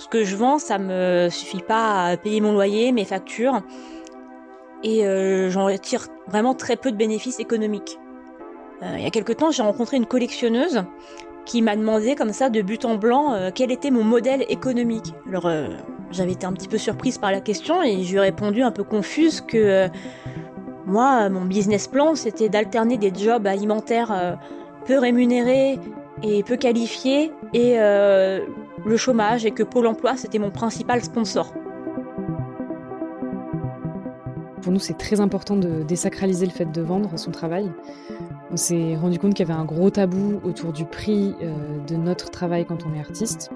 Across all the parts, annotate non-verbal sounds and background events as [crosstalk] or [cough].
Ce que je vends, ça me suffit pas à payer mon loyer, mes factures, et euh, j'en retire vraiment très peu de bénéfices économiques. Euh, il y a quelque temps, j'ai rencontré une collectionneuse qui m'a demandé comme ça de but en blanc euh, quel était mon modèle économique. Alors j'avais été un petit peu surprise par la question et je lui ai répondu un peu confuse que moi mon business plan c'était d'alterner des jobs alimentaires peu rémunérés et peu qualifiés et le chômage et que Pôle emploi c'était mon principal sponsor. Pour nous, c'est très important de désacraliser le fait de vendre son travail. On s'est rendu compte qu'il y avait un gros tabou autour du prix euh, de notre travail quand on est artiste,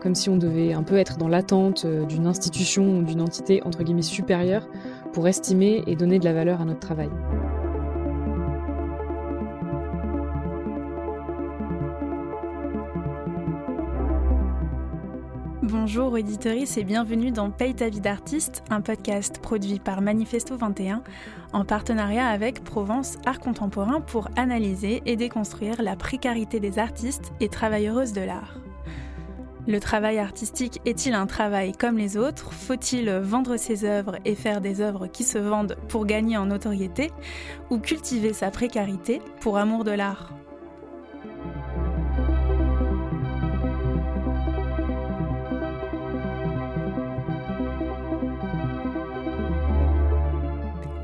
comme si on devait un peu être dans l'attente euh, d'une institution ou d'une entité entre guillemets supérieure pour estimer et donner de la valeur à notre travail. Bonjour auditeurs et bienvenue dans Paye ta vie un podcast produit par Manifesto 21 en partenariat avec Provence Art Contemporain pour analyser et déconstruire la précarité des artistes et travailleuses de l'art. Le travail artistique est-il un travail comme les autres? Faut-il vendre ses œuvres et faire des œuvres qui se vendent pour gagner en notoriété? Ou cultiver sa précarité pour amour de l'art?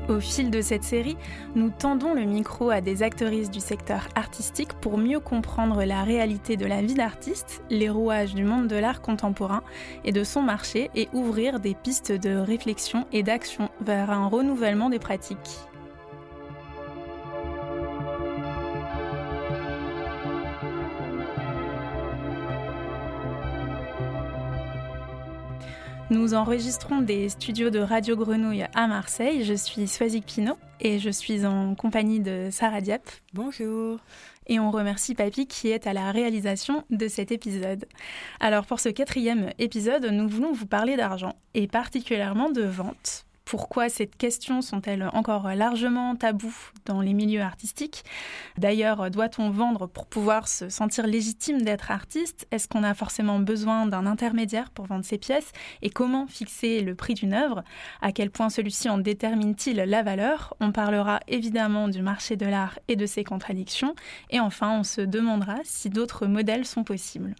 Au fil de cette série, nous tendons le micro à des actrices du secteur artistique pour mieux comprendre la réalité de la vie d'artiste, les rouages du monde de l'art contemporain et de son marché et ouvrir des pistes de réflexion et d'action vers un renouvellement des pratiques. Nous enregistrons des studios de Radio Grenouille à Marseille. Je suis Swazik Pinault et je suis en compagnie de Sarah Diap. Bonjour. Et on remercie Papy qui est à la réalisation de cet épisode. Alors pour ce quatrième épisode, nous voulons vous parler d'argent et particulièrement de vente pourquoi ces questions sont-elles encore largement taboues dans les milieux artistiques? D'ailleurs, doit-on vendre pour pouvoir se sentir légitime d'être artiste? Est-ce qu'on a forcément besoin d'un intermédiaire pour vendre ses pièces? Et comment fixer le prix d'une œuvre? À quel point celui-ci en détermine-t-il la valeur? On parlera évidemment du marché de l'art et de ses contradictions. Et enfin, on se demandera si d'autres modèles sont possibles.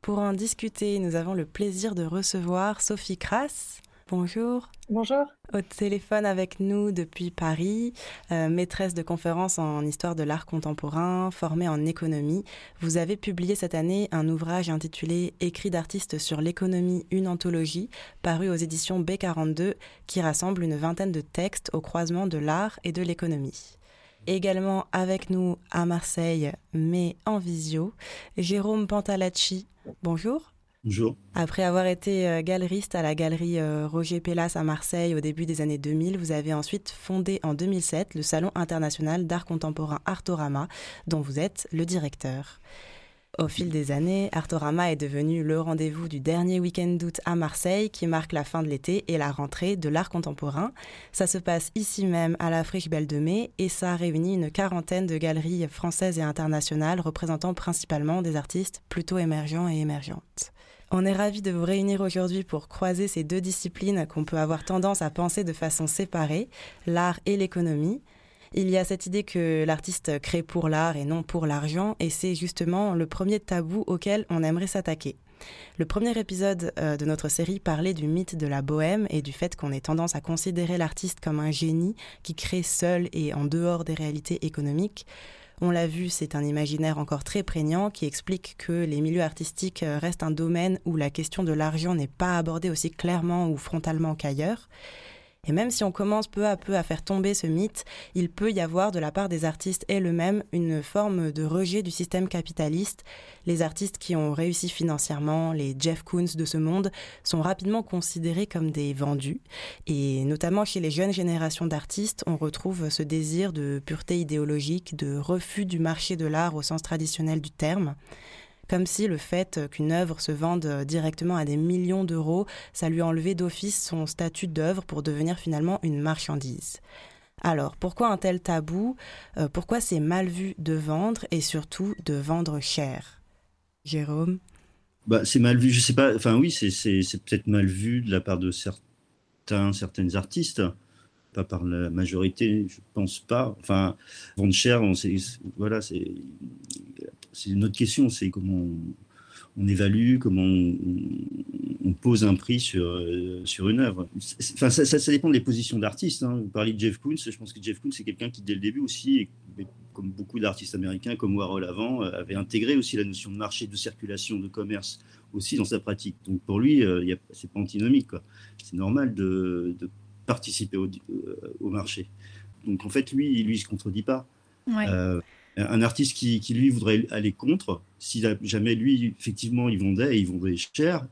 Pour en discuter, nous avons le plaisir de recevoir Sophie Crass. Bonjour. Bonjour. Au téléphone avec nous depuis Paris, euh, maîtresse de conférences en histoire de l'art contemporain, formée en économie. Vous avez publié cette année un ouvrage intitulé Écrits d'artistes sur l'économie, une anthologie, paru aux éditions B42, qui rassemble une vingtaine de textes au croisement de l'art et de l'économie. Également avec nous à Marseille, mais en visio, Jérôme Pantalacci. Bonjour. Bonjour. Après avoir été euh, galeriste à la galerie euh, Roger Pellas à Marseille au début des années 2000, vous avez ensuite fondé en 2007 le Salon international d'art contemporain Artorama, dont vous êtes le directeur. Au fil des années, Artorama est devenu le rendez-vous du dernier week-end d'août à Marseille qui marque la fin de l'été et la rentrée de l'art contemporain. Ça se passe ici même à la Friche Belle de Mai et ça réunit une quarantaine de galeries françaises et internationales représentant principalement des artistes plutôt émergents et émergentes. On est ravis de vous réunir aujourd'hui pour croiser ces deux disciplines qu'on peut avoir tendance à penser de façon séparée, l'art et l'économie. Il y a cette idée que l'artiste crée pour l'art et non pour l'argent, et c'est justement le premier tabou auquel on aimerait s'attaquer. Le premier épisode euh, de notre série parlait du mythe de la bohème et du fait qu'on ait tendance à considérer l'artiste comme un génie qui crée seul et en dehors des réalités économiques. On l'a vu, c'est un imaginaire encore très prégnant qui explique que les milieux artistiques euh, restent un domaine où la question de l'argent n'est pas abordée aussi clairement ou frontalement qu'ailleurs. Et même si on commence peu à peu à faire tomber ce mythe, il peut y avoir de la part des artistes eux-mêmes une forme de rejet du système capitaliste. Les artistes qui ont réussi financièrement, les Jeff Koons de ce monde, sont rapidement considérés comme des vendus. Et notamment chez les jeunes générations d'artistes, on retrouve ce désir de pureté idéologique, de refus du marché de l'art au sens traditionnel du terme comme si le fait qu'une œuvre se vende directement à des millions d'euros, ça lui enlevait d'office son statut d'œuvre pour devenir finalement une marchandise. Alors, pourquoi un tel tabou? Euh, Pourquoi c'est mal vu de vendre et surtout de vendre cher? Jérôme? Bah, c'est mal vu, je sais pas. Enfin, oui, c'est peut-être mal vu de la part de certains, certaines artistes, pas par la majorité, je pense pas. Enfin, vendre cher, on voilà, c'est une autre question, c'est comment on, évalue, comment on, pose un prix sur, euh, sur une œuvre. Enfin, ça, ça, dépend des positions d'artistes. Hein. Vous parlez de Jeff Koons, je pense que Jeff Koons, c'est quelqu'un qui, dès le début aussi, comme beaucoup d'artistes américains, comme Warhol avant, euh, avait intégré aussi la notion de marché, de circulation, de commerce aussi dans sa pratique. Donc pour lui, euh, c'est pas antinomique. C'est normal de, participer au, euh, au, marché. Donc en fait, lui, lui, il se contredit pas. un artiste qui, qui, lui, voudrait aller contre, si jamais lui, effectivement, il vendait et il vendait cher,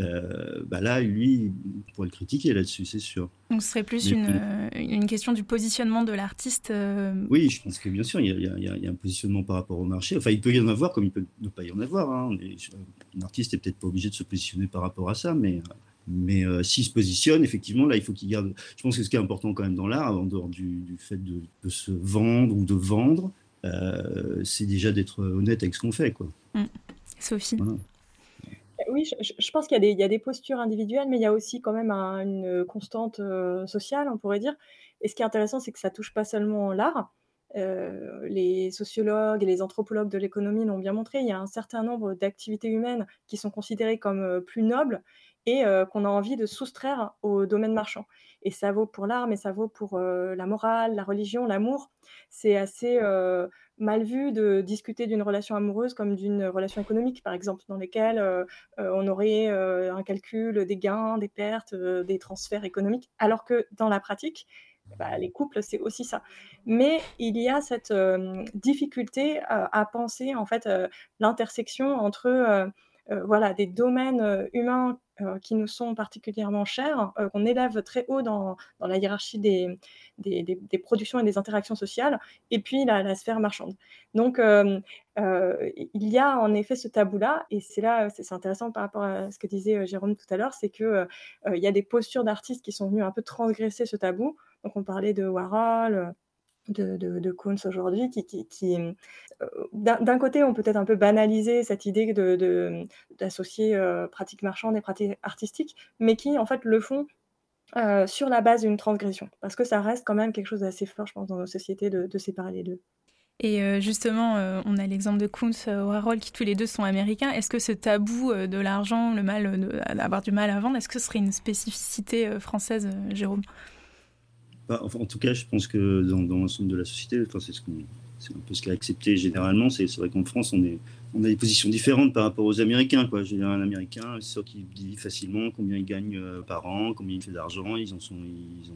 euh, bah là, lui, on pourrait le critiquer là-dessus, c'est sûr. Donc ce serait plus une, euh, une, question du positionnement de l'artiste euh, Oui, je pense que bien sûr, il y, a, un positionnement par rapport au marché. Enfin, il peut y en avoir comme il peut ne pas y en avoir. Hein. Un artiste n'est peut-être pas obligé de se positionner par rapport à ça, mais, mais s'il se positionne, effectivement, là, il faut qu'il garde... Je pense que ce qui est important quand même dans l'art, en dehors du, fait de, se vendre ou de vendre, c'est déjà d'être honnête avec ce qu'on fait. Quoi. Mmh. Sophie oui, je, pense qu'il y, a des postures individuelles, mais il y a aussi quand même une constante euh, sociale, on pourrait dire. Et ce qui est intéressant, c'est que ça touche pas seulement l'art. Euh, les sociologues et les anthropologues de l'économie l'ont bien montré. Il y a un certain nombre d'activités humaines qui sont considérées comme euh, plus nobles et qu'on a envie de soustraire au domaine marchand. Et ça vaut pour l'art, mais ça vaut pour la morale, la religion, l'amour. C'est assez mal vu de discuter d'une relation amoureuse comme d'une relation économique, par exemple, dans lesquelles euh, euh, on aurait euh, un calcul des gains, des pertes, des transferts économiques, alors que dans la pratique, bah, les couples, c'est aussi ça. Mais il y a cette difficulté à penser en fait l'intersection entre voilà des domaines humains euh, qui nous sont particulièrement chers, euh, qu'on élève très haut dans, la hiérarchie des, productions et des interactions sociales, et puis la, sphère marchande. Donc, euh, il y a en effet ce tabou-là, et c'est là, c'est intéressant par rapport à ce que disait Jérôme tout à l'heure, c'est que il y a des postures d'artistes qui sont venus un peu transgresser ce tabou. Donc, on parlait de Warhol de, de, de aujourd'hui, qui, qui, qui euh, d'un côté, on peut être un peu banaliser cette idée de, d'associer euh, pratique marchande et pratique artistique, mais qui en fait le font euh, sur la base d'une transgression, parce que ça reste quand même quelque chose d'assez fort, je pense, dans nos sociétés de, séparer les deux. Et justement, on a l'exemple de Kuntz, Warhol, qui tous les deux sont américains. Est-ce que ce tabou de l'argent, le mal, d'avoir du mal à vendre, est-ce que ce serait une spécificité française, Jérôme? Bah, en tout cas, je pense que dans, l'ensemble de la société, enfin, c'est ce un peu ce qui est accepté généralement. C'est vrai qu'en France, on, a des positions différentes par rapport aux Américains. Quoi. Un Américain, c'est sûr qu'il dit facilement combien il gagne euh, par an, combien il fait d'argent. Ils en sont, ils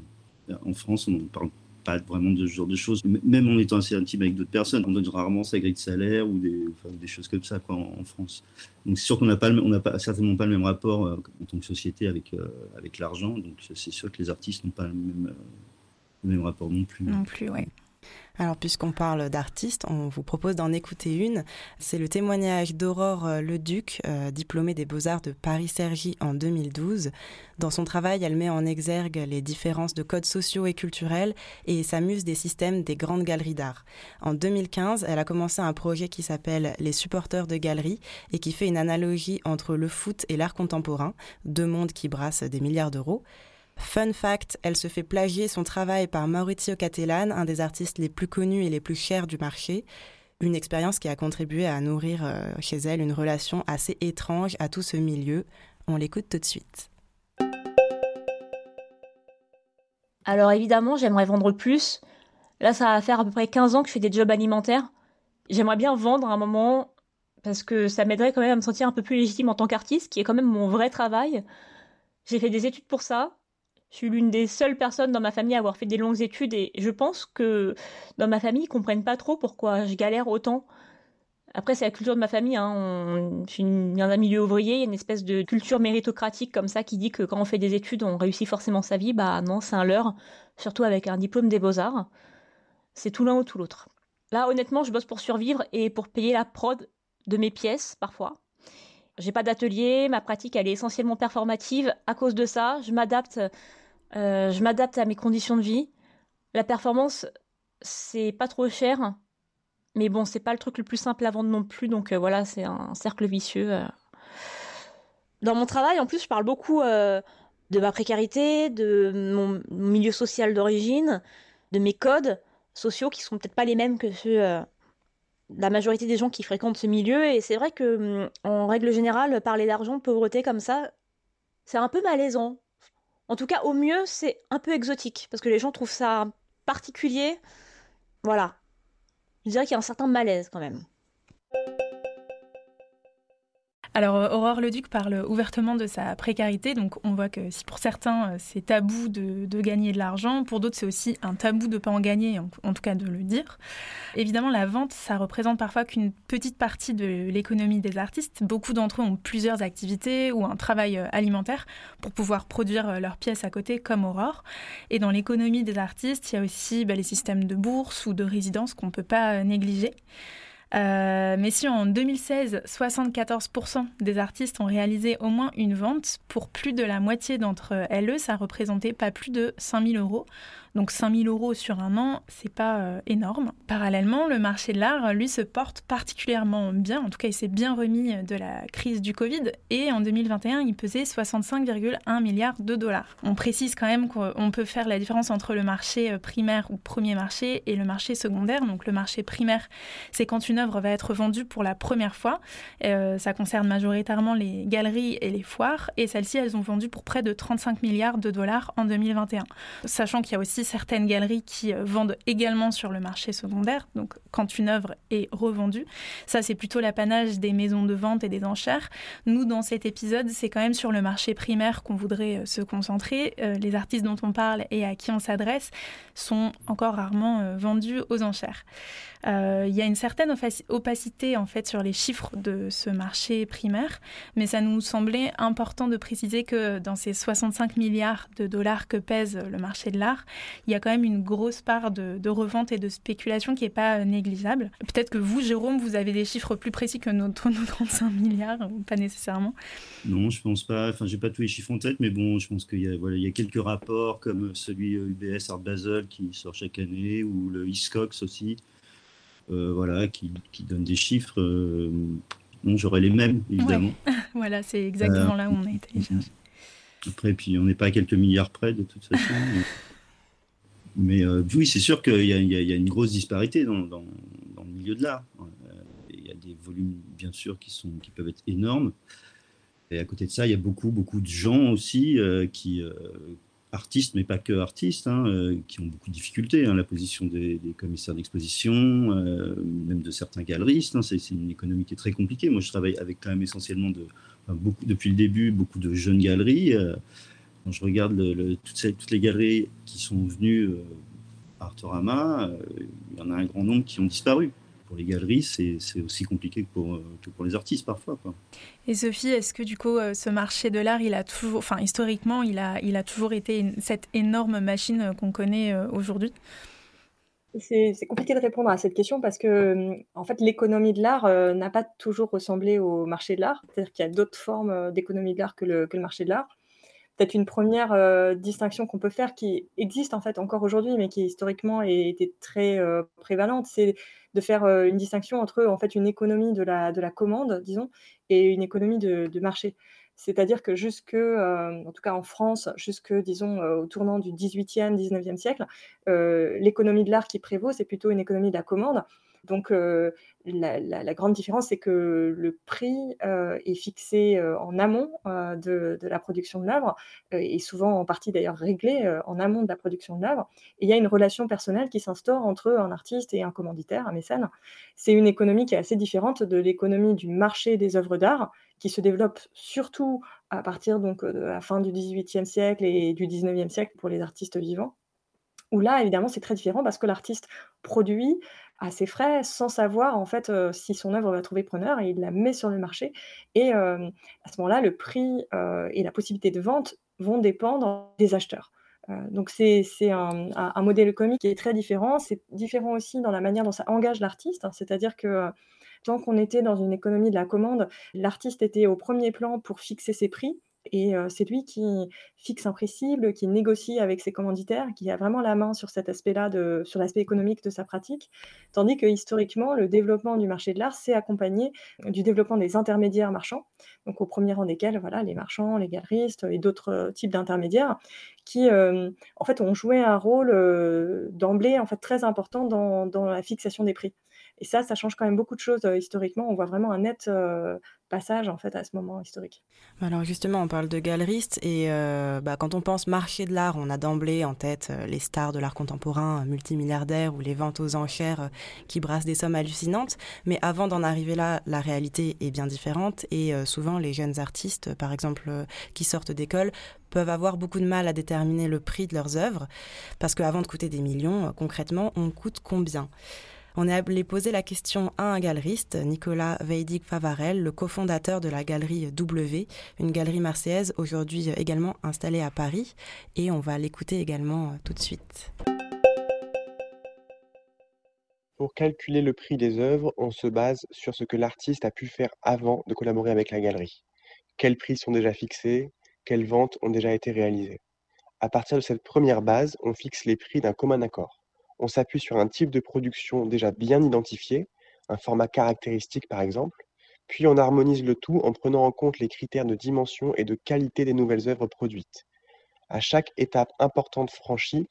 en France, on ne parle pas vraiment de ce genre de choses. Même en étant assez intime avec d'autres personnes, on donne rarement sa grille de salaire ou des, choses comme ça en, France. Donc c'est sûr qu'on n'a pas, on n'a certainement pas le même rapport euh, en tant que société avec, euh, avec l'argent. Donc c'est sûr que les artistes n'ont pas le même même rapport non plus. Non plus, oui. Alors, puisqu'on parle d'artistes, on vous propose d'en écouter une. C'est le témoignage d'Aurore euh, Leduc, euh, diplômée des Beaux-Arts de Paris-Cergy en 2012. Dans son travail, elle met en exergue les différences de codes sociaux et culturels et s'amuse des systèmes des grandes galeries d'art. En 2015, elle a commencé un projet qui s'appelle Les supporters de galeries et qui fait une analogie entre le foot et l'art contemporain, deux mondes qui brassent des milliards d'euros. Fun fact, elle se fait plagier son travail par Maurizio Cattelan, un des artistes les plus connus et les plus chers du marché. Une expérience qui a contribué à nourrir euh, chez elle une relation assez étrange à tout ce milieu. On l'écoute tout de suite. Alors évidemment, j'aimerais vendre plus. Là, ça va faire à peu près 15 ans que je fais des jobs alimentaires. J'aimerais bien vendre à un moment parce que ça m'aiderait quand même à me sentir un peu plus légitime en tant qu'artiste, qui est quand même mon vrai travail. J'ai fait des études pour ça. Je suis l'une des seules personnes dans ma famille à avoir fait des longues études et je pense que dans ma famille, ils comprennent pas trop pourquoi je galère autant. Après, c'est la culture de ma famille. Hein. Je suis dans un milieu ouvrier. Il y a une espèce de culture méritocratique comme ça qui dit que quand on fait des études, on réussit forcément sa vie. Bah non, c'est un leurre. Surtout avec un diplôme des beaux-arts. C'est tout l'un ou tout l'autre. Là, honnêtement, je bosse pour survivre et pour payer la prod de mes pièces, parfois. J'ai pas d'atelier, ma pratique elle est essentiellement performative. À cause de ça, je m'adapte euh, je m'adapte à mes conditions de vie. La performance, c'est pas trop cher, mais bon, c'est pas le truc le plus simple à vendre non plus, donc euh, voilà, c'est un cercle vicieux. Euh. Dans mon travail, en plus, je parle beaucoup de ma précarité, de mon milieu social d'origine, de mes codes sociaux qui sont peut-être pas les mêmes que ceux la majorité des gens qui fréquentent ce milieu. Et c'est vrai que, hum, en règle générale, parler d'argent, pauvreté comme ça, c'est un peu malaisant. En tout cas, au mieux, c'est un peu exotique parce que les gens trouvent ça particulier. Voilà. Je dirais qu'il y a un certain malaise quand même. Alors, euh, Aurore Leduc parle ouvertement de sa précarité. Donc, on voit que si pour certains, euh, c'est tabou de, gagner de l'argent, pour d'autres, c'est aussi un tabou de ne pas en gagner, en, tout cas de le dire. Évidemment, la vente, ça représente parfois qu'une petite partie de l'économie des artistes. Beaucoup d'entre eux ont plusieurs activités ou un travail euh, alimentaire pour pouvoir produire leurs pièces à côté, comme Aurore. Et dans l'économie des artistes, il y a aussi bah, les systèmes de bourse ou de résidence qu'on ne peut pas négliger. Euh, mais si en 2016, 74% des artistes ont réalisé au moins une vente, pour plus de la moitié d'entre elles, ça représentait pas plus de 5000 euros. Donc 5000 euros sur un an, c'est pas euh, énorme. Parallèlement, le marché de l'art, lui, se porte particulièrement bien. En tout cas, il s'est bien remis de la crise du Covid. Et en 2021, il pesait 65,1 milliards de dollars. On précise quand même qu'on peut faire la différence entre le marché euh, primaire ou premier marché et le marché secondaire. Donc le marché primaire, c'est quand une œuvre va être vendue pour la première fois. Euh, ça concerne majoritairement les galeries et les foires. Et celles-ci, elles ont vendu pour près de 35 milliards de dollars en 2021. Sachant qu'il y a aussi certaines galeries qui euh, vendent également sur le marché secondaire, donc quand une œuvre est revendue. Ça, c'est plutôt l'apanage des maisons de vente et des enchères. Nous, dans cet épisode, c'est quand même sur le marché primaire qu'on voudrait euh, se concentrer. Euh, les artistes dont on parle et à qui on s'adresse sont encore rarement vendus aux enchères. Il y a une certaine opacité en fait sur les chiffres de ce marché primaire, mais ça nous semblait important de préciser que dans ces 65 milliards de dollars que pèse le marché de l'art, il y a quand même une grosse part de, revente et de spéculation qui n'est pas négligeable. Peut-être que vous, Jérôme, vous avez des chiffres plus précis que notre, nos 35 milliards, ou pas nécessairement. Non, je pense pas. Enfin, j'ai pas tous les chiffres en tête, mais bon, je pense qu'il y a, voilà, il y a quelques rapports comme celui UBS Art Basel qui sort chaque année, ou le ISCOX aussi. Euh, voilà, qui, qui, donne des chiffres. Euh, j'aurais les mêmes, évidemment. [laughs] voilà, c'est exactement là où on a été Après, puis on n'est pas à quelques milliards près, de toute façon. mais euh, oui, c'est sûr qu'il y, a une grosse disparité dans, le milieu de l'art. Il y a des volumes, bien sûr, qui, peuvent être énormes. Et à côté de ça, il y a beaucoup, beaucoup de gens aussi qui, artistes, mais pas que artistes, hein, euh, qui ont beaucoup de difficultés. Hein, la position des, commissaires d'exposition, euh, même de certains galeristes, hein, c'est une économie qui est très compliquée. Moi, je travaille avec quand même essentiellement depuis le début beaucoup de jeunes galeries. Euh, quand je regarde le, toutes, toutes, les galeries qui sont venues à Artorama, il y en a un grand nombre qui ont disparu pour les galeries, c'est aussi compliqué que pour, pour les artistes parfois. Et Sophie, est-ce que du coup, euh, ce marché de l'art, il a toujours, enfin historiquement, il a, il a toujours été cette énorme machine euh, qu'on connaît euh, aujourd'hui? C'est compliqué de répondre à cette question parce que, en fait, l'économie de l'art n'a pas toujours ressemblé au marché de l'art. C'est-à-dire qu'il y a d'autres formes d'économie de l'art que le, que le marché de l'art peut-être une première euh, distinction qu'on peut faire qui existe en fait encore aujourd'hui, mais qui historiquement était très euh, prévalente, c'est de faire euh, une distinction entre en fait une économie de la, de la commande, disons, et une économie de, marché. C'est-à-dire que jusque, en tout cas en France, jusque, disons, au tournant du 18e, 19e siècle, l'économie de l'art qui prévaut, c'est plutôt une économie de la commande. Donc, la, grande différence, c'est que le prix est fixé en amont de, la production de l'œuvre, et souvent en partie d'ailleurs réglé en amont de la production de l'œuvre. Et il y a une relation personnelle qui s'instaure entre un artiste et un commanditaire, un mécène. C'est une économie qui est assez différente de l'économie du marché des œuvres d'art, qui se développe surtout à partir donc, de la fin du XVIIIe siècle et du XIXe siècle pour les artistes vivants où là, évidemment, c'est très différent parce que l'artiste produit à ses frais sans savoir en fait si son œuvre va trouver preneur et il la met sur le marché. Et à ce moment-là, le prix et la possibilité de vente vont dépendre des acheteurs. donc c'est un, un, modèle économique qui est très différent. C'est différent aussi dans la manière dont ça engage l'artiste, hein. c'est-à-dire que tant qu'on était dans une économie de la commande, l'artiste était au premier plan pour fixer ses prix Et c'est lui qui fixe un prix cible, qui négocie avec ses commanditaires, qui a vraiment la main sur cet aspect-là, sur l'aspect économique de sa pratique. Tandis que historiquement, le développement du marché de l'art s'est accompagné du développement des intermédiaires marchands, donc au premier rang desquels voilà, les marchands, les galeristes et d'autres types d'intermédiaires qui en fait ont joué un rôle d'emblée en fait très important dans, dans, la fixation des prix. Et ça, ça change quand même beaucoup de choses historiquement. On voit vraiment un net passage en fait à ce moment historique. Alors justement, on parle de galeristes et euh, bah, quand on pense marché de l'art, on a d'emblée en tête euh, les stars de l'art contemporain, euh, multimilliardaires ou les ventes aux enchères qui brassent des sommes hallucinantes. Mais avant d'en arriver là, la réalité est bien différente et souvent les jeunes artistes, par exemple, qui sortent d'école, peuvent avoir beaucoup de mal à déterminer le prix de leurs œuvres parce qu'avant de coûter des millions, concrètement, on coûte combien? On est allé poser la question à un galeriste, Nicolas Veidig Favarel, le cofondateur de la galerie W, une galerie marseillaise aujourd'hui également installée à Paris. Et on va l'écouter également euh, tout de suite. Pour calculer le prix des œuvres, on se base sur ce que l'artiste a pu faire avant de collaborer avec la galerie. Quels prix sont déjà fixés? Quelles ventes ont déjà été réalisées? À partir de cette première base, on fixe les prix d'un commun accord on s'appuie sur un type de production déjà bien identifié, un format caractéristique par exemple, puis on harmonise le tout en prenant en compte les critères de dimension et de qualité des nouvelles œuvres produites. À chaque étape importante franchie,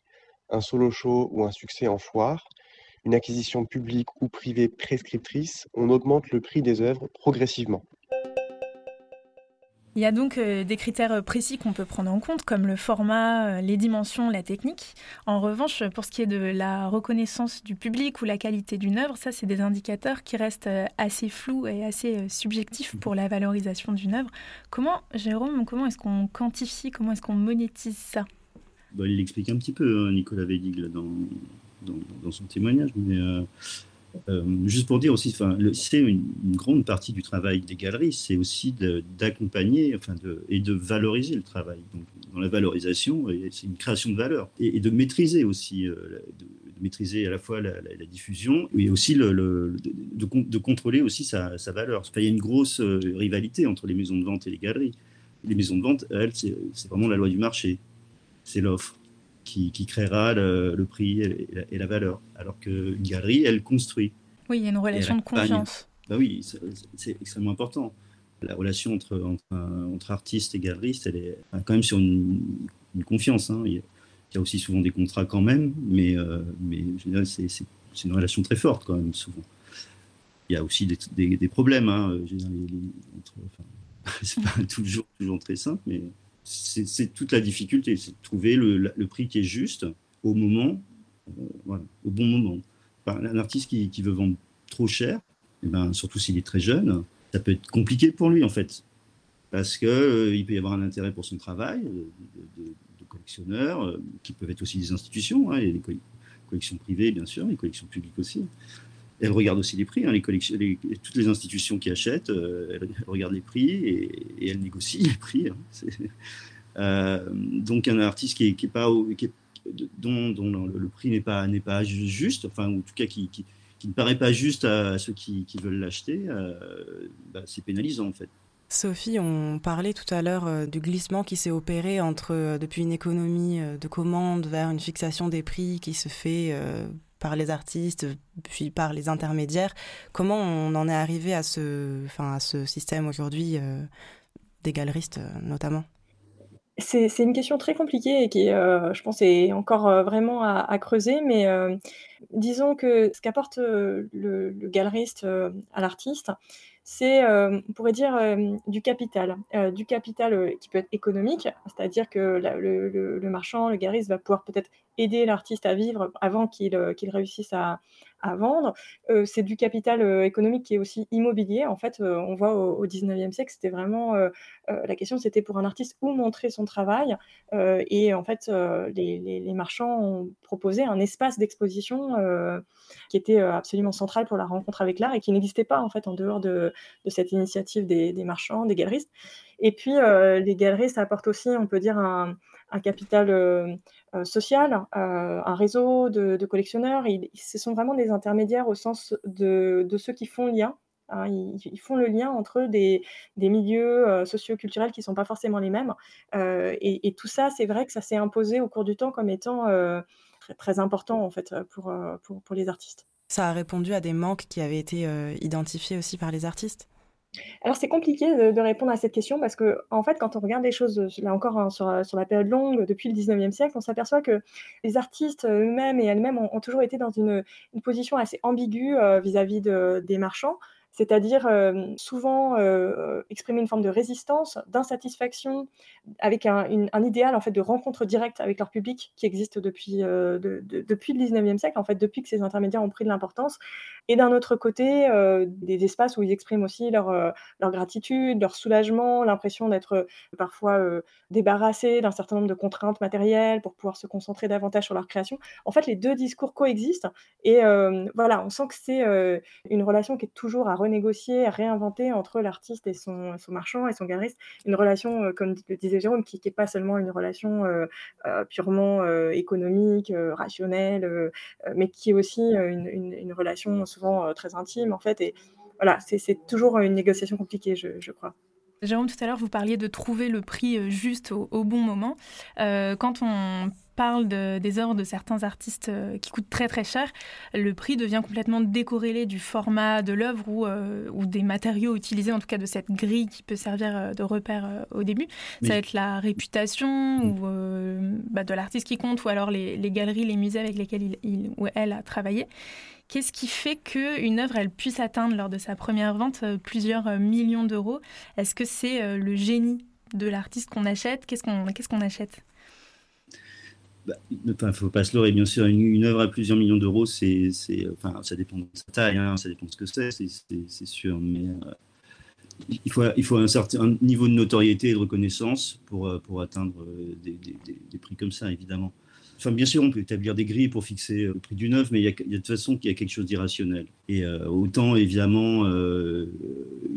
un solo show ou un succès en foire, une acquisition publique ou privée prescriptrice, on augmente le prix des œuvres progressivement. Il y a donc euh, des critères euh, précis qu'on peut prendre en compte, comme le format, euh, les dimensions, la technique. En revanche, pour ce qui est de la reconnaissance du public ou la qualité d'une œuvre, ça, c'est des indicateurs qui restent assez flous et assez subjectifs pour la valorisation d'une œuvre. Comment, Jérôme, comment est-ce qu'on quantifie, comment est-ce qu'on monétise ça? Bah, Il l'explique un petit peu, hein, Nicolas Védig, dans, son témoignage, mais juste pour dire aussi, c'est une, grande partie du travail des galeries, c'est aussi d'accompagner enfin et de valoriser le travail. Donc, dans la valorisation, c'est une création de valeur et, de maîtriser aussi, euh, de, maîtriser à la fois la, diffusion et aussi de, contrôler aussi sa, valeur. il y a une grosse euh, rivalité entre les maisons de vente et les galeries. Les maisons de vente, elles, c'est vraiment la loi du marché, c'est l'offre qui, créera le, prix et la, valeur. Alors qu'une galerie, elle construit. Oui, il y a une relation de confiance. Bah oui, c'est extrêmement important. La relation entre, entre, artistes et galeristes, elle est quand même sur une, confiance. Hein. Il, y a, aussi souvent des contrats quand même, mais, euh, mais c'est une relation très forte quand même, souvent. Il y a aussi des, des, problèmes. Hein. [laughs] c'est pas toujours, toujours très simple, mais c'est toute la difficulté, c'est de trouver le, prix qui est juste au moment, euh, au bon moment. un artiste qui, veut vendre trop cher, et eh ben, surtout s'il est très jeune, ça peut être compliqué pour lui en fait, parce qu'il euh, peut y avoir un intérêt pour son travail de, collectionneur, euh, qui peuvent être aussi des institutions, hein, les collections privées bien sûr, les collections publiques aussi. Elle regarde aussi les prix. Hein, toutes les institutions qui achètent, euh, elles, regardent les prix et, et elles négocient les prix. Hein. [laughs] Euh, donc un artiste qui est, pas, dont, le, prix n'est pas juste, enfin ou en tout cas qui, ne paraît pas juste à ceux qui, veulent l'acheter, euh, bah, c'est pénalisant en fait. Sophie, on parlait tout à l'heure du glissement qui s'est opéré entre depuis une économie de commande vers une fixation des prix qui se fait par les artistes, puis par les intermédiaires. Comment on en est arrivé à ce, enfin, à ce système aujourd'hui euh, des galeristes euh, notamment? C'est, une question très compliquée et qui, euh, je pense, est encore vraiment à, creuser. Mais disons que ce qu'apporte le, le, galeriste à l'artiste, c'est, on pourrait dire, du capital. du capital qui peut être économique, c'est-à-dire que le, marchand, le galeriste va pouvoir peut-être aider l'artiste à vivre avant qu'il réussisse à, à vendre. Euh, c'est du capital euh, économique qui est aussi immobilier. En fait, euh, on voit au, 19e siècle, c'était vraiment la question, c'était pour un artiste où montrer son travail. et en fait, les, marchands ont proposé un espace d'exposition qui était absolument central pour la rencontre avec l'art et qui n'existait pas en fait en dehors de, cette initiative des, marchands, des galeristes. Et puis, les galeristes apportent aussi, on peut dire, un, un capital euh, euh, social, euh, un réseau de, collectionneurs. ce sont vraiment des intermédiaires au sens de, ceux qui font lien Hein. ils, font le lien entre des, milieux socio-culturels qui ne sont pas forcément les mêmes. Et, tout ça, c'est vrai que ça s'est imposé au cours du temps comme étant très, important en fait pour, les artistes. Ça a répondu à des manques qui avaient été identifiés aussi par les artistes? Alors c'est compliqué de, répondre à cette question parce que en fait quand on regarde les choses là encore hein, sur, sur, la période longue depuis le 19e siècle, on s'aperçoit que les artistes eux-mêmes et elles-mêmes ont, toujours été dans une, position assez ambiguë vis-à-vis de, des marchands c'est-à-dire euh, souvent euh, exprimer une forme de résistance, d'insatisfaction, avec un, idéal en fait de rencontre directe avec leur public qui existe depuis, euh, depuis le 19e siècle, en fait, depuis que ces intermédiaires ont pris de l'importance. Et d'un autre côté, des espaces où ils expriment aussi leur, gratitude, leur soulagement, l'impression d'être parfois débarrassés d'un certain nombre de contraintes matérielles pour pouvoir se concentrer davantage sur leur création. En fait, les deux discours coexistent et voilà, on sent que c'est une relation qui est toujours à négocier, à réinventer entre l'artiste et son, marchand et son galeriste. Une relation, euh, comme le disait Jérôme, qui n'est pas seulement une relation euh, euh, purement économique, rationnelle, mais qui est aussi une, relation souvent très intime, en fait. Et voilà, c'est toujours une négociation compliquée, je, crois. Jérôme, tout à l'heure, vous parliez de trouver le prix juste au, au bon moment. quand on parle des œuvres de certains artistes euh, qui coûtent très très cher, le prix devient complètement décorrélé du format de l'œuvre ou, euh, ou, des matériaux utilisés, en tout cas de cette grille qui peut servir euh, de repère au début. Ça va être la réputation mm. ou bah, de l'artiste qui compte ou alors les, galeries, les musées avec lesquels il, ou elle a travaillé. Qu'est-ce qui fait qu'une œuvre, elle puisse atteindre lors de sa première vente plusieurs millions d'euros? Est-ce que c'est le génie de l'artiste qu'on achète? Qu'est-ce qu'on qu'est-ce qu'on achète? Bah, ne faut pas se leurrer, bien sûr, une, œuvre à plusieurs millions d'euros, ça dépend de sa taille, hein, ça dépend de ce que c'est, c'est, sûr, mais euh, il, faut, un certain niveau de notoriété et de reconnaissance pour, euh, pour atteindre euh, des prix comme ça, évidemment. Enfin, bien sûr, on peut établir des grilles pour fixer le prix d'une œuvre, mais il y, a, de toute façon qu'il y a quelque chose d'irrationnel. Et euh, autant, évidemment, euh,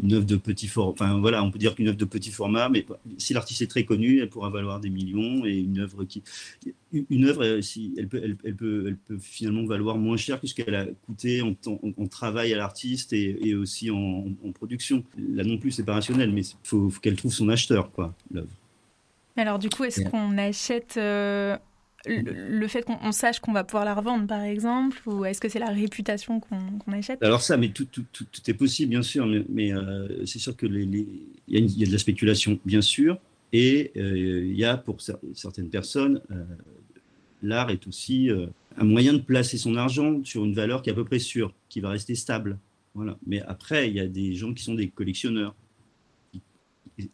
une œuvre de petit format, enfin voilà, on peut dire qu'une œuvre de petit format, mais si l'artiste est très connu, elle pourra valoir des millions, et une œuvre qui, une œuvre, euh, si, elle, peut, elle, peut, elle peut finalement valoir moins cher que ce qu'elle a coûté en, en, travail à l'artiste et, aussi en, production. Là non plus, c'est pas rationnel, mais il faut, qu'elle trouve son acheteur, quoi, l'œuvre. Alors du coup, est-ce qu'on achète le, fait qu'on sache qu'on va pouvoir la revendre, par exemple, ou est-ce que c'est la réputation qu'on achète? Alors ça, mais tout, tout, tout, est possible, bien sûr, mais, euh, c'est sûr que il y, a de la spéculation, bien sûr, et euh, il y a pour certaines personnes, euh, l'art est aussi un moyen de placer son argent sur une valeur qui est à peu près sûre, qui va rester stable. Voilà. Mais après, il y a des gens qui sont des collectionneurs.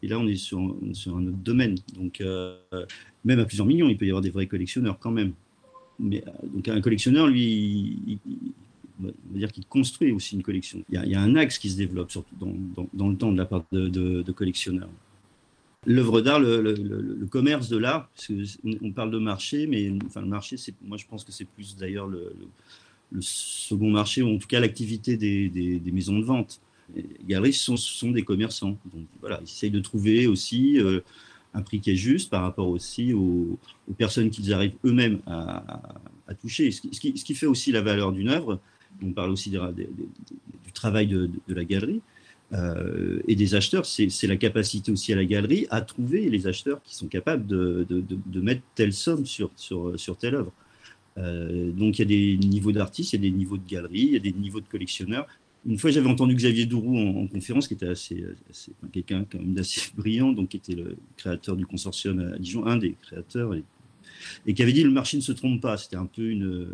Et là, on est sur, un autre domaine. Donc, même à plusieurs millions, il peut y avoir des vrais collectionneurs quand même. Mais, euh, donc un collectionneur, lui, on va dire qu'il construit aussi une collection. Il y, a, un axe qui se développe, surtout dans, le temps de la part de, collectionneurs. L'œuvre d'art, le, commerce de l'art, on parle de marché, mais enfin, le marché, moi je pense que c'est plus d'ailleurs le, second marché, ou en tout cas l'activité des, maisons de vente. Les galeristes sont, des commerçants. Donc voilà, ils essayent de trouver aussi euh, un prix qui est juste par rapport aussi aux, personnes qu'ils arrivent eux-mêmes à, toucher. Ce qui, fait aussi la valeur d'une œuvre, on parle aussi du travail de, la galerie euh, et des acheteurs, c'est la capacité aussi à la galerie à trouver les acheteurs qui sont capables de, mettre telle somme sur, telle œuvre. Euh, donc il y a des niveaux d'artistes, il y a des niveaux de galerie, il y a des niveaux de collectionneurs. Une fois, j'avais entendu Xavier Dourou en, conférence, qui était assez, quelqu'un quand même d'assez [laughs] brillant, donc qui était le créateur du consortium à Dijon, un des créateurs, et, qui avait dit le marché ne se trompe pas. C'était un peu une,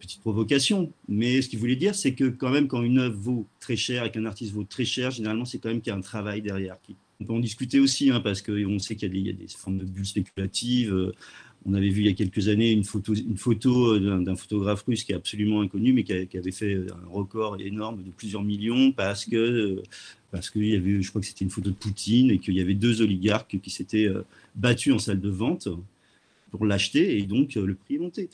petite provocation, mais ce qu'il voulait dire, c'est que quand même, quand une œuvre vaut très cher et qu'un artiste vaut très cher, généralement, c'est quand même qu'il y a un travail derrière. On peut en discuter aussi, hein, parce qu'on sait qu'il y, a des formes de bulles spéculatives. Euh, on avait vu il y a quelques années une photo, photo d'un photographe russe qui est absolument inconnu, mais qui, avait fait un record énorme de plusieurs millions parce que avait, je crois que c'était une photo de Poutine et qu'il y avait deux oligarques qui s'étaient euh, battus en salle de vente pour l'acheter et donc euh, le prix est monté.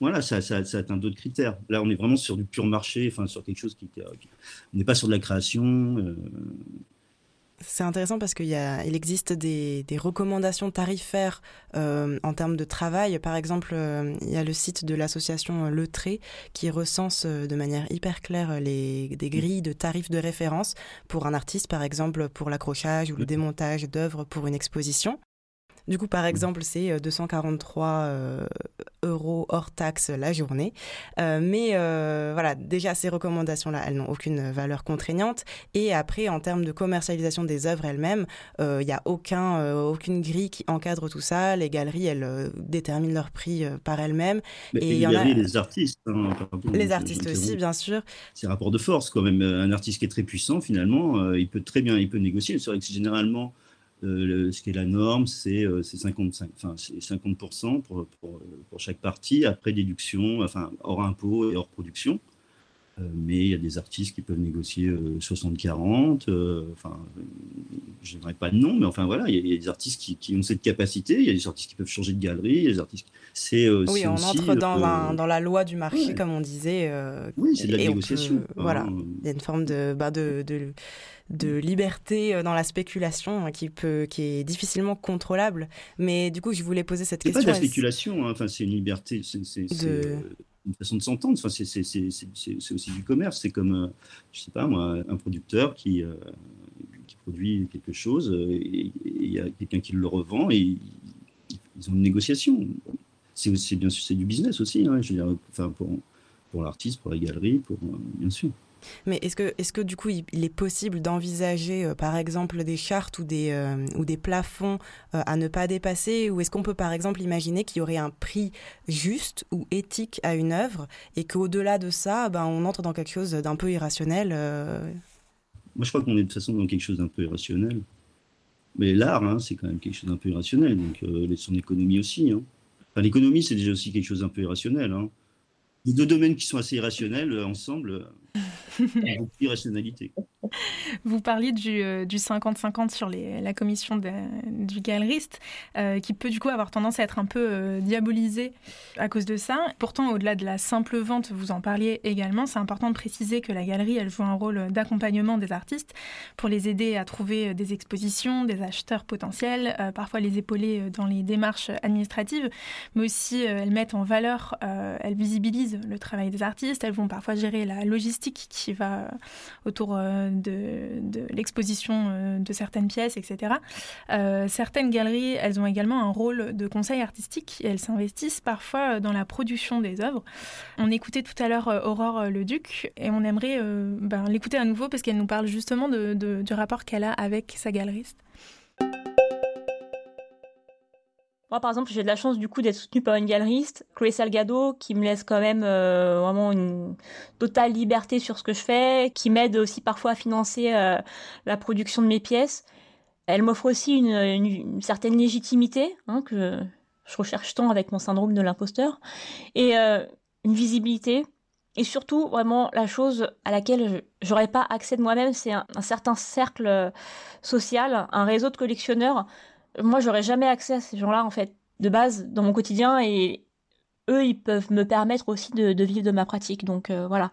Voilà, ça, atteint d'autres critères. Là, on est vraiment sur du pur marché, enfin sur quelque chose qui, on n'est pas sur de la création. Euh, C'est intéressant parce qu'il il existe des, recommandations tarifaires euh, en termes de travail. Par exemple, euh, il y a le site de l'association Le Trait qui recense euh, de manière hyper claire les, des grilles de tarifs de référence pour un artiste, par exemple pour l'accrochage ou le démontage d'œuvres pour une exposition. Du coup, par exemple, c'est 243 euh, euh, euros hors taxe la journée. Euh, mais voilà, déjà, ces recommandations-là, elles n'ont aucune valeur contraignante. Et après, en termes de commercialisation des œuvres elles-mêmes, il n'y a aucun, aucune grille qui encadre tout ça. Les galeries, elles déterminent leur prix par elles-mêmes. et il y en a les artistes. Hein, les artistes aussi, bien sûr. C'est rapport de force, quand même. Un artiste qui est très puissant, finalement, il peut très bien, il peut négocier. C'est vrai que généralement euh, ce qui est la norme, c'est 55, euh, enfin, 50% pour, pour, pour, chaque partie, après déduction, enfin, hors impôt et hors production. Euh, mais il y a des artistes qui peuvent négocier 60-40. enfin, je n'aimerais pas de nom, mais enfin voilà, il y, a des artistes qui, qui, ont cette capacité. Il y a des artistes qui peuvent changer de galerie. Il y a des artistes. C'est oui, on entre dans, dans, la loi du marché, comme on disait. oui, c'est de la négociation. voilà, il y a une forme de, bah, de, de de liberté euh, dans la spéculation hein, qui peut qui est difficilement contrôlable. Mais du coup, je voulais poser cette question. C'est pas de la spéculation, hein. enfin c'est une liberté, c'est euh, une façon de s'entendre. Enfin, c'est aussi du commerce. C'est comme, euh, je sais pas moi, un producteur qui, qui produit quelque chose et il y a quelqu'un qui le revend et ils ont une négociation. C'est bien sûr c'est du business aussi. Hein, je veux dire, enfin pour pour l'artiste, pour la galerie, pour bien sûr. Mais est-ce que, est que du coup, il, est possible d'envisager, euh, par exemple, des chartes ou des, euh, ou des plafonds euh, à ne pas dépasser? Ou est-ce qu'on peut, par exemple, imaginer qu'il y aurait un prix juste ou éthique à une œuvre et qu'au-delà de ça, ben, on entre dans quelque chose d'un peu irrationnel Moi, je crois qu'on est de toute façon dans quelque chose d'un peu irrationnel. Mais l'art, hein, c'est quand même quelque chose d'un peu irrationnel. Donc, son économie aussi. Hein. Enfin, l'économie, c'est déjà aussi quelque chose d'un peu irrationnel. Hein. Les deux domaines qui sont assez irrationnels ensemble [laughs] irrationalité. Vous parliez du 50-50 euh, sur la commission du galeriste, euh, qui peut du coup avoir tendance à être un peu euh, diabolisé à cause de ça. Pourtant, au-delà de la simple vente, vous en parliez également, c'est important de préciser que la galerie, elle joue un rôle d'accompagnement des artistes pour les aider à trouver des expositions, des acheteurs potentiels, parfois les épauler dans les démarches administratives, mais aussi elles mettent en valeur, elles visibilisent le travail des artistes, elles vont parfois gérer la logistique qui va autour de, l'exposition euh, de certaines pièces, etc. Euh, certaines galeries, elles ont également un rôle de conseil artistique et elles s'investissent parfois dans la production des œuvres. On écoutait tout à l'heure euh, Aurore Leduc et on aimerait ben, l'écouter à nouveau parce qu'elle nous parle justement du rapport qu'elle a avec sa galeriste. Moi, par exemple, j'ai de la chance du coup d'être soutenue par une galeriste, Chloé Salgado, qui me laisse quand même euh, vraiment une totale liberté sur ce que je fais, qui m'aide aussi parfois à financer euh, la production de mes pièces. Elle m'offre aussi une, certaine légitimité hein, que je recherche tant avec mon syndrome de l'imposteur et euh, une visibilité. Et surtout, vraiment, la chose à laquelle j'aurais pas accès de moi-même, c'est un, un certain cercle social, un réseau de collectionneurs moi, j'aurais jamais accès à ces gens-là, en fait, de base, dans mon quotidien, et eux, ils peuvent me permettre aussi de, vivre de ma pratique. Donc, euh, voilà.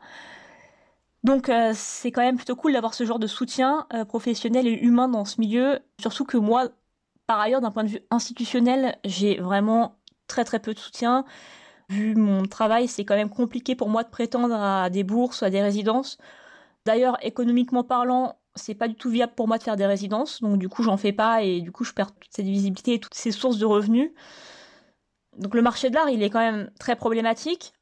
Donc, euh, c'est quand même plutôt cool d'avoir ce genre de soutien euh, professionnel et humain dans ce milieu. Surtout que moi, par ailleurs, d'un point de vue institutionnel, j'ai vraiment très très peu de soutien. Vu mon travail, c'est quand même compliqué pour moi de prétendre à des bourses ou à des résidences. D'ailleurs, économiquement parlant, c'est pas du tout viable pour moi de faire des résidences, donc du coup j'en fais pas et du coup je perds toute cette visibilité et toutes ces sources de revenus. Donc le marché de l'art il est quand même très problématique,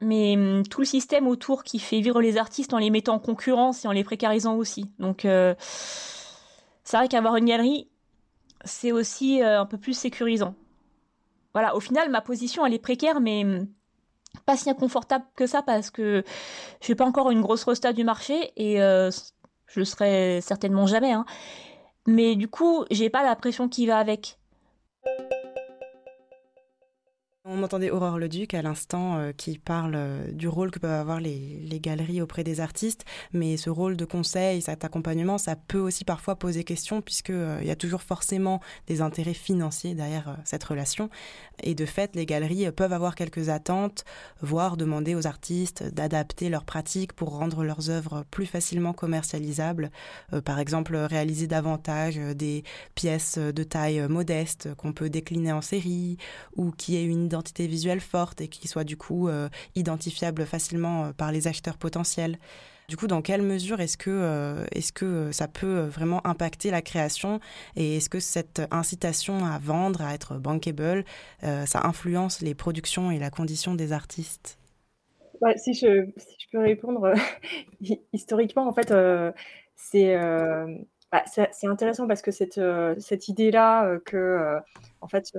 mais hum, tout le système autour qui fait vivre les artistes en les mettant en concurrence et en les précarisant aussi. Donc euh, c'est vrai qu'avoir une galerie c'est aussi euh, un peu plus sécurisant. Voilà, au final ma position elle est précaire mais hum, pas si inconfortable que ça parce que je suis pas encore une grosse rosta du marché et euh, je le serai certainement jamais. Hein. Mais du coup, j'ai pas la pression qui va avec. On entendait Aurore Leduc à l'instant euh, qui parle euh, du rôle que peuvent avoir les, galeries auprès des artistes, mais ce rôle de conseil, cet accompagnement, ça peut aussi parfois poser question puisqu'il euh, y a toujours forcément des intérêts financiers derrière cette relation. Et de fait, les galeries peuvent avoir quelques attentes, voire demander aux artistes d'adapter leurs pratiques pour rendre leurs œuvres plus facilement commercialisables. par exemple, réaliser davantage des pièces de taille modeste qu'on peut décliner en série ou qui aient une identité visuelle forte et qui soit du coup euh, identifiable facilement euh, par les acheteurs potentiels. Du coup, dans quelle mesure est-ce que, euh, est-ce que ça peut vraiment impacter la création et est-ce que cette incitation à vendre, à être bankable, ça influence les productions et la condition des artistes? Si, je, si, je, peux répondre, [laughs] historiquement, en fait, c'est bah, c'est intéressant parce que cette, cette idée-là que, en fait,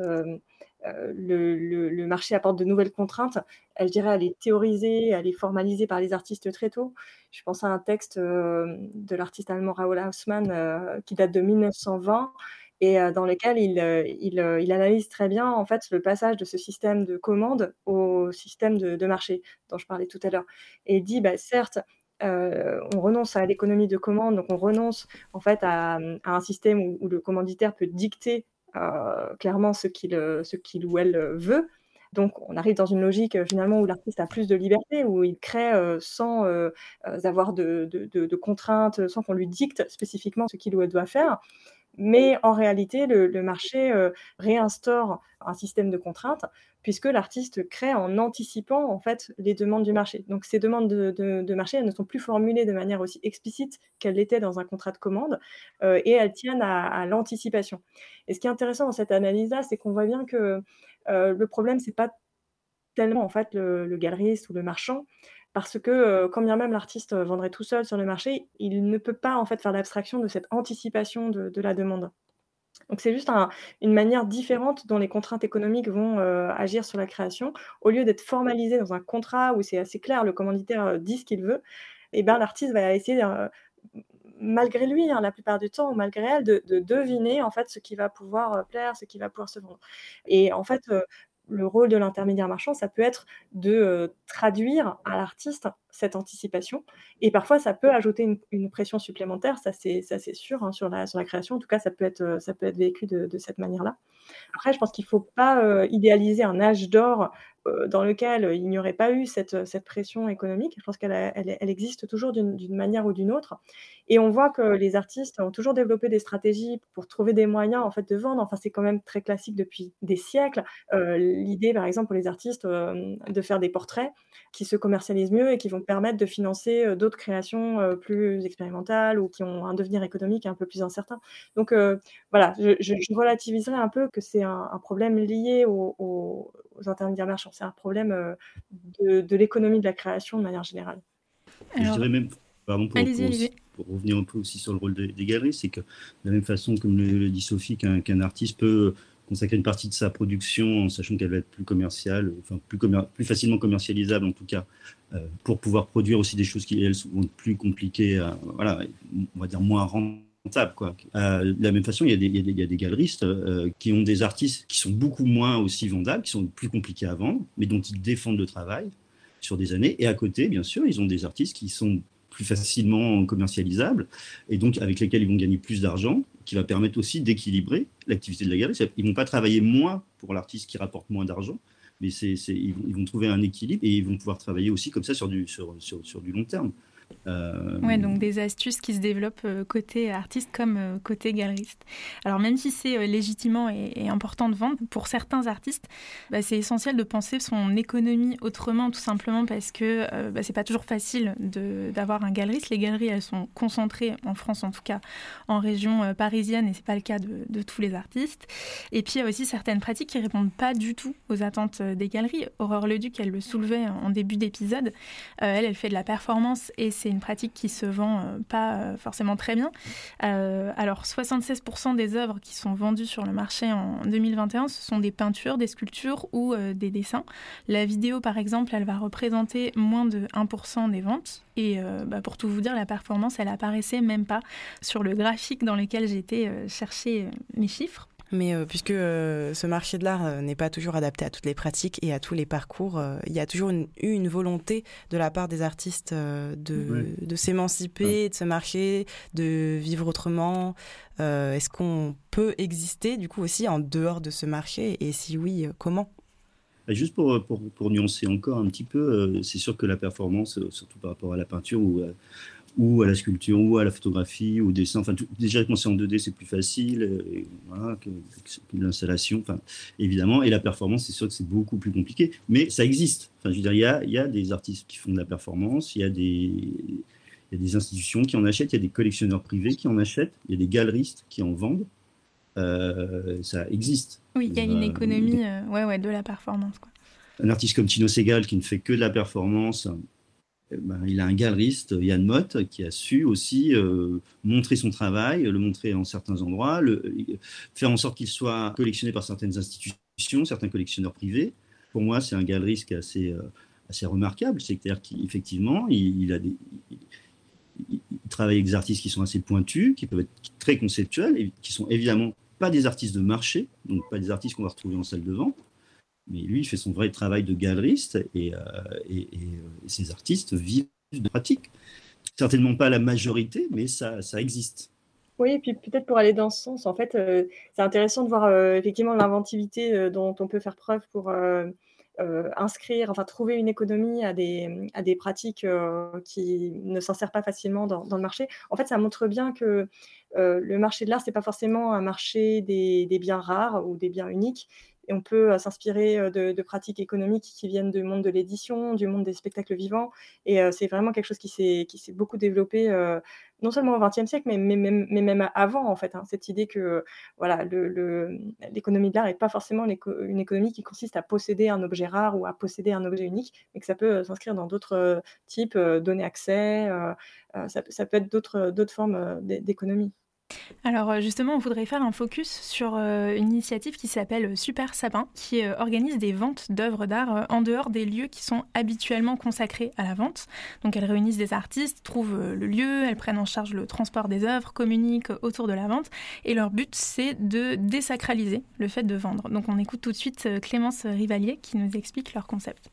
euh, le, marché apporte de nouvelles contraintes, elle, dirais, elle est théorisée, elle est formalisée par les artistes très tôt. Je pense à un texte euh, de l'artiste allemand Raoul Hausmann euh, qui date de 1920 et dans lequel il, analyse très bien en fait le passage de ce système de commande au système de, marché dont je parlais tout à l'heure. Et il dit, bah, certes, on renonce à l'économie de commande, donc on renonce en fait à, un système où, le commanditaire peut dicter clairement ce qu'il ce qu'il ou elle veut. Donc, on arrive dans une logique euh, finalement où l'artiste a plus de liberté, où il crée euh, sans avoir de, de, contraintes, sans qu'on lui dicte spécifiquement ce qu'il ou elle doit faire. Mais en réalité, le, marché réinstaure un système de contraintes puisque l'artiste crée en anticipant en fait les demandes du marché. Donc ces demandes de, marché, elles ne sont plus formulées de manière aussi explicite qu'elles l'étaient dans un contrat de commande, et elles tiennent à, l'anticipation. Et ce qui est intéressant dans cette analyse-là, c'est qu'on voit bien que le problème, c'est pas tellement en fait le, galeriste ou le marchand, parce que quand bien même l'artiste vendrait tout seul sur le marché, il ne peut pas en fait faire l'abstraction de cette anticipation de la demande. Donc c'est juste une manière différente dont les contraintes économiques vont euh, agir sur la création. Au lieu d'être formalisé dans un contrat où c'est assez clair, le commanditaire euh, dit ce qu'il veut, et eh ben, l'artiste va essayer, euh, malgré lui, hein, la plupart du temps, ou malgré elle, de, deviner en fait ce qui va pouvoir plaire, ce qui va pouvoir se vendre. Et en fait, le rôle de l'intermédiaire marchand, ça peut être de traduire à l'artiste cette anticipation. Et parfois, ça peut ajouter une, pression supplémentaire, ça c'est, sûr, hein, sur, la, sur la création. En tout cas, ça peut être, ça peut être vécu de, cette manière-là. Après, je pense qu'il ne faut pas idéaliser un âge d'or dans lequel il n'y aurait pas eu cette, cette pression économique. Je pense qu'elle elle, existe toujours d'une manière ou d'une autre. Et on voit que les artistes ont toujours développé des stratégies pour trouver des moyens en fait, de vendre. Enfin, c'est quand même très classique depuis des siècles. L'idée, par exemple, pour les artistes, de faire des portraits qui se commercialisent mieux et qui vont permettre de financer d'autres créations plus expérimentales ou qui ont un devenir économique un peu plus incertain. Donc voilà, je, je, relativiserai un peu que c'est un, problème lié aux, intermédiaires marchands. C'est un problème de, l'économie de la création de manière générale. je dirais même, pardon, pour, revenir un peu aussi sur le rôle des, galeries, c'est que de la même façon, comme le, dit Sophie, qu'un artiste peut consacrer une partie de sa production en sachant qu'elle va être plus commerciale, enfin plus, facilement commercialisable en tout cas, euh, pour pouvoir produire aussi des choses qui elles sont plus compliquées, voilà, on va dire moins rentables. Quoi. Euh, de la même façon, il y a des, il y a des, galeristes euh, qui ont des artistes qui sont beaucoup moins aussi vendables, qui sont plus compliqués à vendre, mais dont ils défendent le travail sur des années. Et à côté, bien sûr, ils ont des artistes qui sont plus facilement commercialisables et donc avec lesquels ils vont gagner plus d'argent, qui va permettre aussi d'équilibrer l'activité de la galerie. Ils ne vont pas travailler moins pour l'artiste qui rapporte moins d'argent, mais c'est, ils, vont, trouver un équilibre et ils vont pouvoir travailler aussi comme ça sur du, sur, sur, sur du long terme. Euh... Ouais, donc des astuces qui se développent euh, côté artiste comme euh, côté galeriste. Alors même si c'est euh, légitimement et, important de vendre, pour certains artistes, bah, c'est essentiel de penser son économie autrement, tout simplement parce que bah, c'est pas toujours facile d'avoir un galeriste. Les galeries, elles sont concentrées en France, en tout cas en région parisienne, et c'est pas le cas de, de, tous les artistes. Et puis il y a aussi certaines pratiques qui répondent pas du tout aux attentes des galeries. Aurore Leduc, elle le soulevait en début d'épisode. elle, elle fait de la performance et c'est une pratique qui se vend euh, pas euh, forcément très bien. Euh, alors 76% des œuvres qui sont vendues sur le marché en 2021, ce sont des peintures, des sculptures ou des dessins. La vidéo, par exemple, elle va représenter moins de 1% des ventes. Et bah, pour tout vous dire, la performance, elle apparaissait même pas sur le graphique dans lequel j'étais chercher mes chiffres. Mais euh, puisque euh, ce marché de l'art euh, n'est pas toujours adapté à toutes les pratiques et à tous les parcours, il y a toujours eu une volonté de la part des artistes de, de s'émanciper de ce marché, de vivre autrement. Est-ce qu'on peut exister du coup aussi en dehors de ce marché? Et si oui, comment? Juste pour, pour, pour, nuancer encore un petit peu, c'est sûr que la performance, surtout par rapport à la peinture ou ou à la sculpture, ou à la photographie, au dessin. Enfin, déjà, quand c'est en 2D, c'est plus facile euh, voilà, que, l'installation, enfin, évidemment. Et la performance, c'est sûr que c'est beaucoup plus compliqué, mais ça existe. Enfin, je veux dire, il y a, il y a des artistes qui font de la performance, il y a des, il y a des institutions qui en achètent, il y a des collectionneurs privés qui en achètent, il y a des galeristes qui en vendent. Euh, ça existe. Oui, il y a une euh, économie ouais, ouais, de la performance. Quoi. Un artiste comme Tino Segal qui ne fait que de la performance, ben, il a un galeriste, Yann Mott, qui a su aussi euh, montrer son travail, le montrer en certains endroits, faire en sorte qu'il soit collectionné par certaines institutions, certains collectionneurs privés. Pour moi, c'est un galeriste qui est assez, euh, assez remarquable. C'est-à-dire qu'effectivement, il, travaille avec des artistes qui sont assez pointus, qui peuvent être très conceptuels, et qui sont évidemment pas des artistes de marché, donc pas des artistes qu'on va retrouver en salle de vente, mais lui, il fait son vrai travail de galeriste et, euh, ces artistes vivent de pratique. Certainement pas la majorité, mais ça, ça existe. Oui, et puis peut-être pour aller dans ce sens, en fait, euh, c'est intéressant de voir euh, effectivement l'inventivité dont on peut faire preuve pour inscrire, enfin trouver une économie à des, à des pratiques qui ne s'en servent pas facilement dans, le marché. En fait, ça montre bien que le marché de l'art, ce n'est pas forcément un marché des, des, biens rares ou des biens uniques, et on peut euh, s'inspirer euh, de, pratiques économiques qui viennent du monde de l'édition, du monde des spectacles vivants. Et euh, c'est vraiment quelque chose qui s'est beaucoup développé, non seulement au XXe siècle, mais, même avant, en fait. Hein. cette idée que voilà, l'économie de l'art n'est pas forcément une économie qui consiste à posséder un objet rare ou à posséder un objet unique, mais que ça peut s'inscrire dans d'autres types, donner accès, ça, peut être d'autres formes d'économie. Alors euh, justement, on voudrait faire un focus sur euh, une initiative qui s'appelle Super Sapin, qui euh, organise des ventes d'œuvres d'art en dehors des lieux qui sont habituellement consacrés à la vente. Donc elles réunissent des artistes, trouvent le lieu, elles prennent en charge le transport des œuvres, communiquent autour de la vente, et leur but c'est de désacraliser le fait de vendre. Donc on écoute tout de suite Clémence Rivalier qui nous explique leur concept.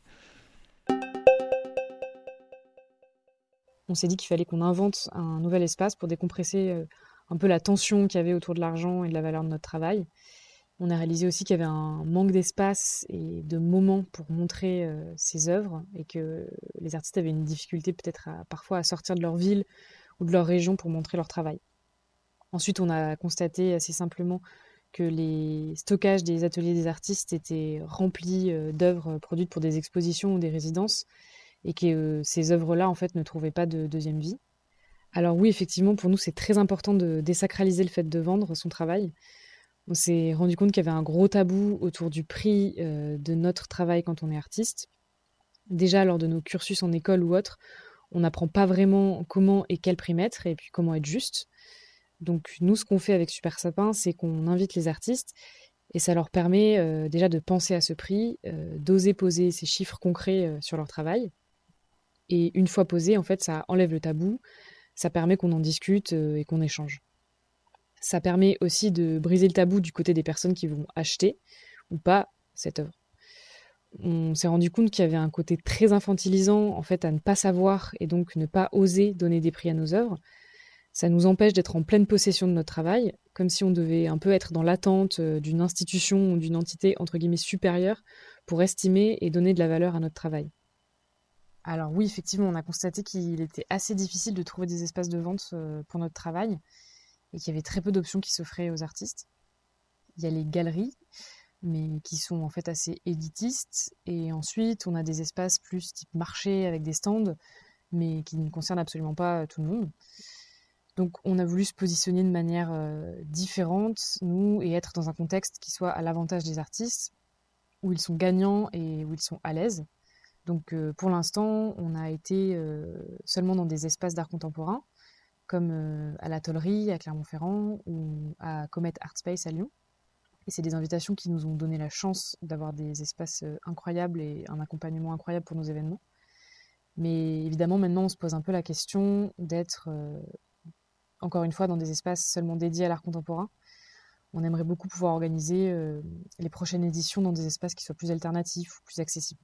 On s'est dit qu'il fallait qu'on invente un nouvel espace pour décompresser un peu la tension qu'il y avait autour de l'argent et de la valeur de notre travail. On a réalisé aussi qu'il y avait un manque d'espace et de moments pour montrer euh, ces œuvres et que les artistes avaient une difficulté peut-être parfois à sortir de leur ville ou de leur région pour montrer leur travail. Ensuite, on a constaté assez simplement que les stockages des ateliers des artistes étaient remplis euh, d'œuvres produites pour des expositions ou des résidences et que euh, ces œuvres-là en fait ne trouvaient pas de deuxième vie. Alors oui, effectivement, pour nous, c'est très important de désacraliser le fait de vendre son travail. On s'est rendu compte qu'il y avait un gros tabou autour du prix euh, de notre travail quand on est artiste. Déjà, lors de nos cursus en école ou autre, on n'apprend pas vraiment comment et quel prix mettre et puis comment être juste. Donc nous, ce qu'on fait avec Super Sapin, c'est qu'on invite les artistes et ça leur permet euh, déjà de penser à ce prix, euh, d'oser poser ces chiffres concrets sur leur travail. Et une fois posé, en fait, ça enlève le tabou, ça permet qu'on en discute euh, et qu'on échange. Ça permet aussi de briser le tabou du côté des personnes qui vont acheter ou pas cette œuvre. On s'est rendu compte qu'il y avait un côté très infantilisant en fait à ne pas savoir et donc ne pas oser donner des prix à nos œuvres. Ça nous empêche d'être en pleine possession de notre travail, comme si on devait un peu être dans l'attente euh, d'une institution ou d'une entité entre guillemets supérieure pour estimer et donner de la valeur à notre travail. Alors oui, effectivement, on a constaté qu'il était assez difficile de trouver des espaces de vente euh, pour notre travail et qu'il y avait très peu d'options qui s'offraient aux artistes. Il y a les galeries, mais qui sont en fait assez élitistes. Et ensuite, on a des espaces plus type marché avec des stands, mais qui ne concernent absolument pas tout le monde. Donc on a voulu se positionner de manière euh, différente, nous, et être dans un contexte qui soit à l'avantage des artistes, où ils sont gagnants et où ils sont à l'aise. Donc euh, pour l'instant, on a été euh, seulement dans des espaces d'art contemporain, comme euh, à la Tollerie à Clermont-Ferrand ou à Comet Art Space à Lyon. Et c'est des invitations qui nous ont donné la chance d'avoir des espaces incroyables et un accompagnement incroyable pour nos événements. Mais évidemment, maintenant, on se pose un peu la question d'être, encore une fois, dans des espaces seulement dédiés à l'art contemporain. On aimerait beaucoup pouvoir organiser les prochaines éditions dans des espaces qui soient plus alternatifs ou plus accessibles.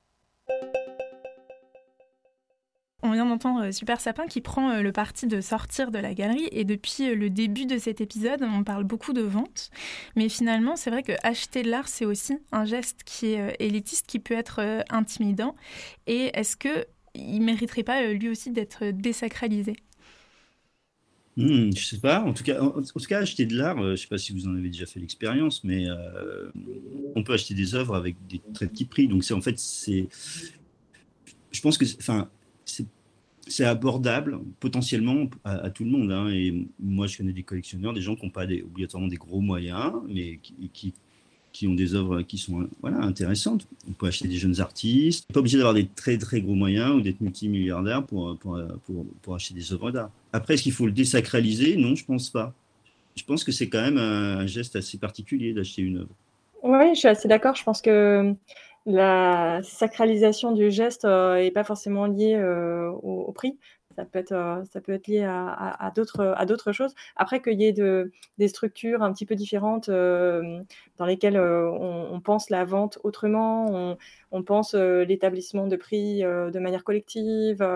On vient d'entendre euh, Super Sapin qui prend euh, le parti de sortir de la galerie et depuis euh, le début de cet épisode, on parle beaucoup de vente. Mais finalement, c'est vrai que acheter de l'art, c'est aussi un geste qui est élitiste, qui peut être intimidant. Et est-ce que il mériterait pas lui aussi d'être désacralisé? Hmm, je sais pas. En tout cas, en, tout cas, acheter de l'art, je sais pas si vous en avez déjà fait l'expérience, mais on peut acheter des œuvres avec des très petits prix. Donc c'est en fait c'est, je pense que, enfin, c'est abordable potentiellement à, tout le monde. Hein. Et moi, je connais des collectionneurs, des gens qui n'ont pas obligatoirement des gros moyens, mais qui, qui, ont des œuvres qui sont voilà, intéressantes. On peut acheter des jeunes artistes. pas obligé d'avoir des très très gros moyens ou d'être multimilliardaire pour, pour, pour, acheter des œuvres d'art. Après, est-ce qu'il faut le désacraliser? Non, je pense pas. Je pense que c'est quand même un geste assez particulier d'acheter une œuvre. Oui, je suis assez d'accord. Je pense que la sacralisation du geste n'est euh, pas forcément liée euh, au, prix. Ça peut être, euh, ça peut être lié à, à, à d'autres choses. Après, qu'il y ait de, des structures un petit peu différentes dans lesquelles on, pense la vente autrement, on, pense l'établissement de prix de manière collective,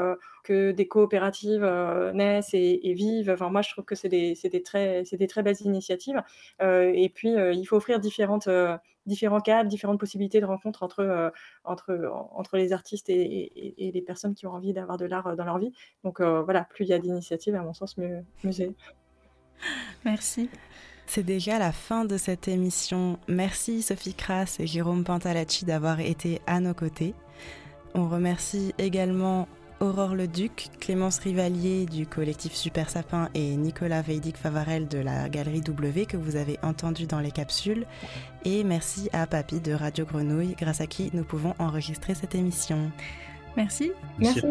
que des coopératives naissent et, vivent. Enfin, moi, je trouve que c'est des, des, des très belles initiatives. et puis, il faut offrir différentes différents cadres, différentes possibilités de rencontre entre, euh, entre, entre les artistes et, les personnes qui ont envie d'avoir de l'art euh, dans leur vie. Donc euh, voilà, plus il y a d'initiatives, à mon sens, mieux, mieux c'est. Merci. C'est déjà la fin de cette émission. Merci Sophie Kras et Jérôme Pantalacci d'avoir été à nos côtés. On remercie également Aurore Leduc, Clémence Rivalier du collectif Super Sapin et Nicolas Veidic Favarel de la Galerie W que vous avez entendu dans les capsules. Et merci à Papy de Radio Grenouille, grâce à qui nous pouvons enregistrer cette émission. Merci. Merci.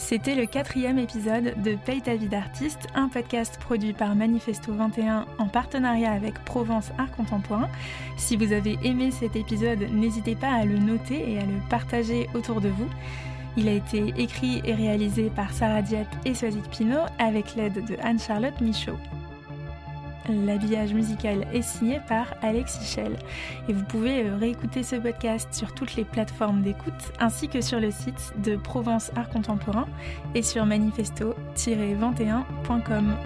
C'était le quatrième épisode de Paye ta vie d'artiste, un podcast produit par Manifesto 21 en partenariat avec Provence Art Contemporain. Si vous avez aimé cet épisode, n'hésitez pas à le noter et à le partager autour de vous. Il a été écrit et réalisé par Sarah Diep et Swazik Pinault avec l'aide de Anne-Charlotte Michaud. L'habillage musical est signé par Alex Hichel. Et vous pouvez euh, réécouter ce podcast sur toutes les plateformes d'écoute ainsi que sur le site de Provence Art Contemporain et sur manifesto-21.com.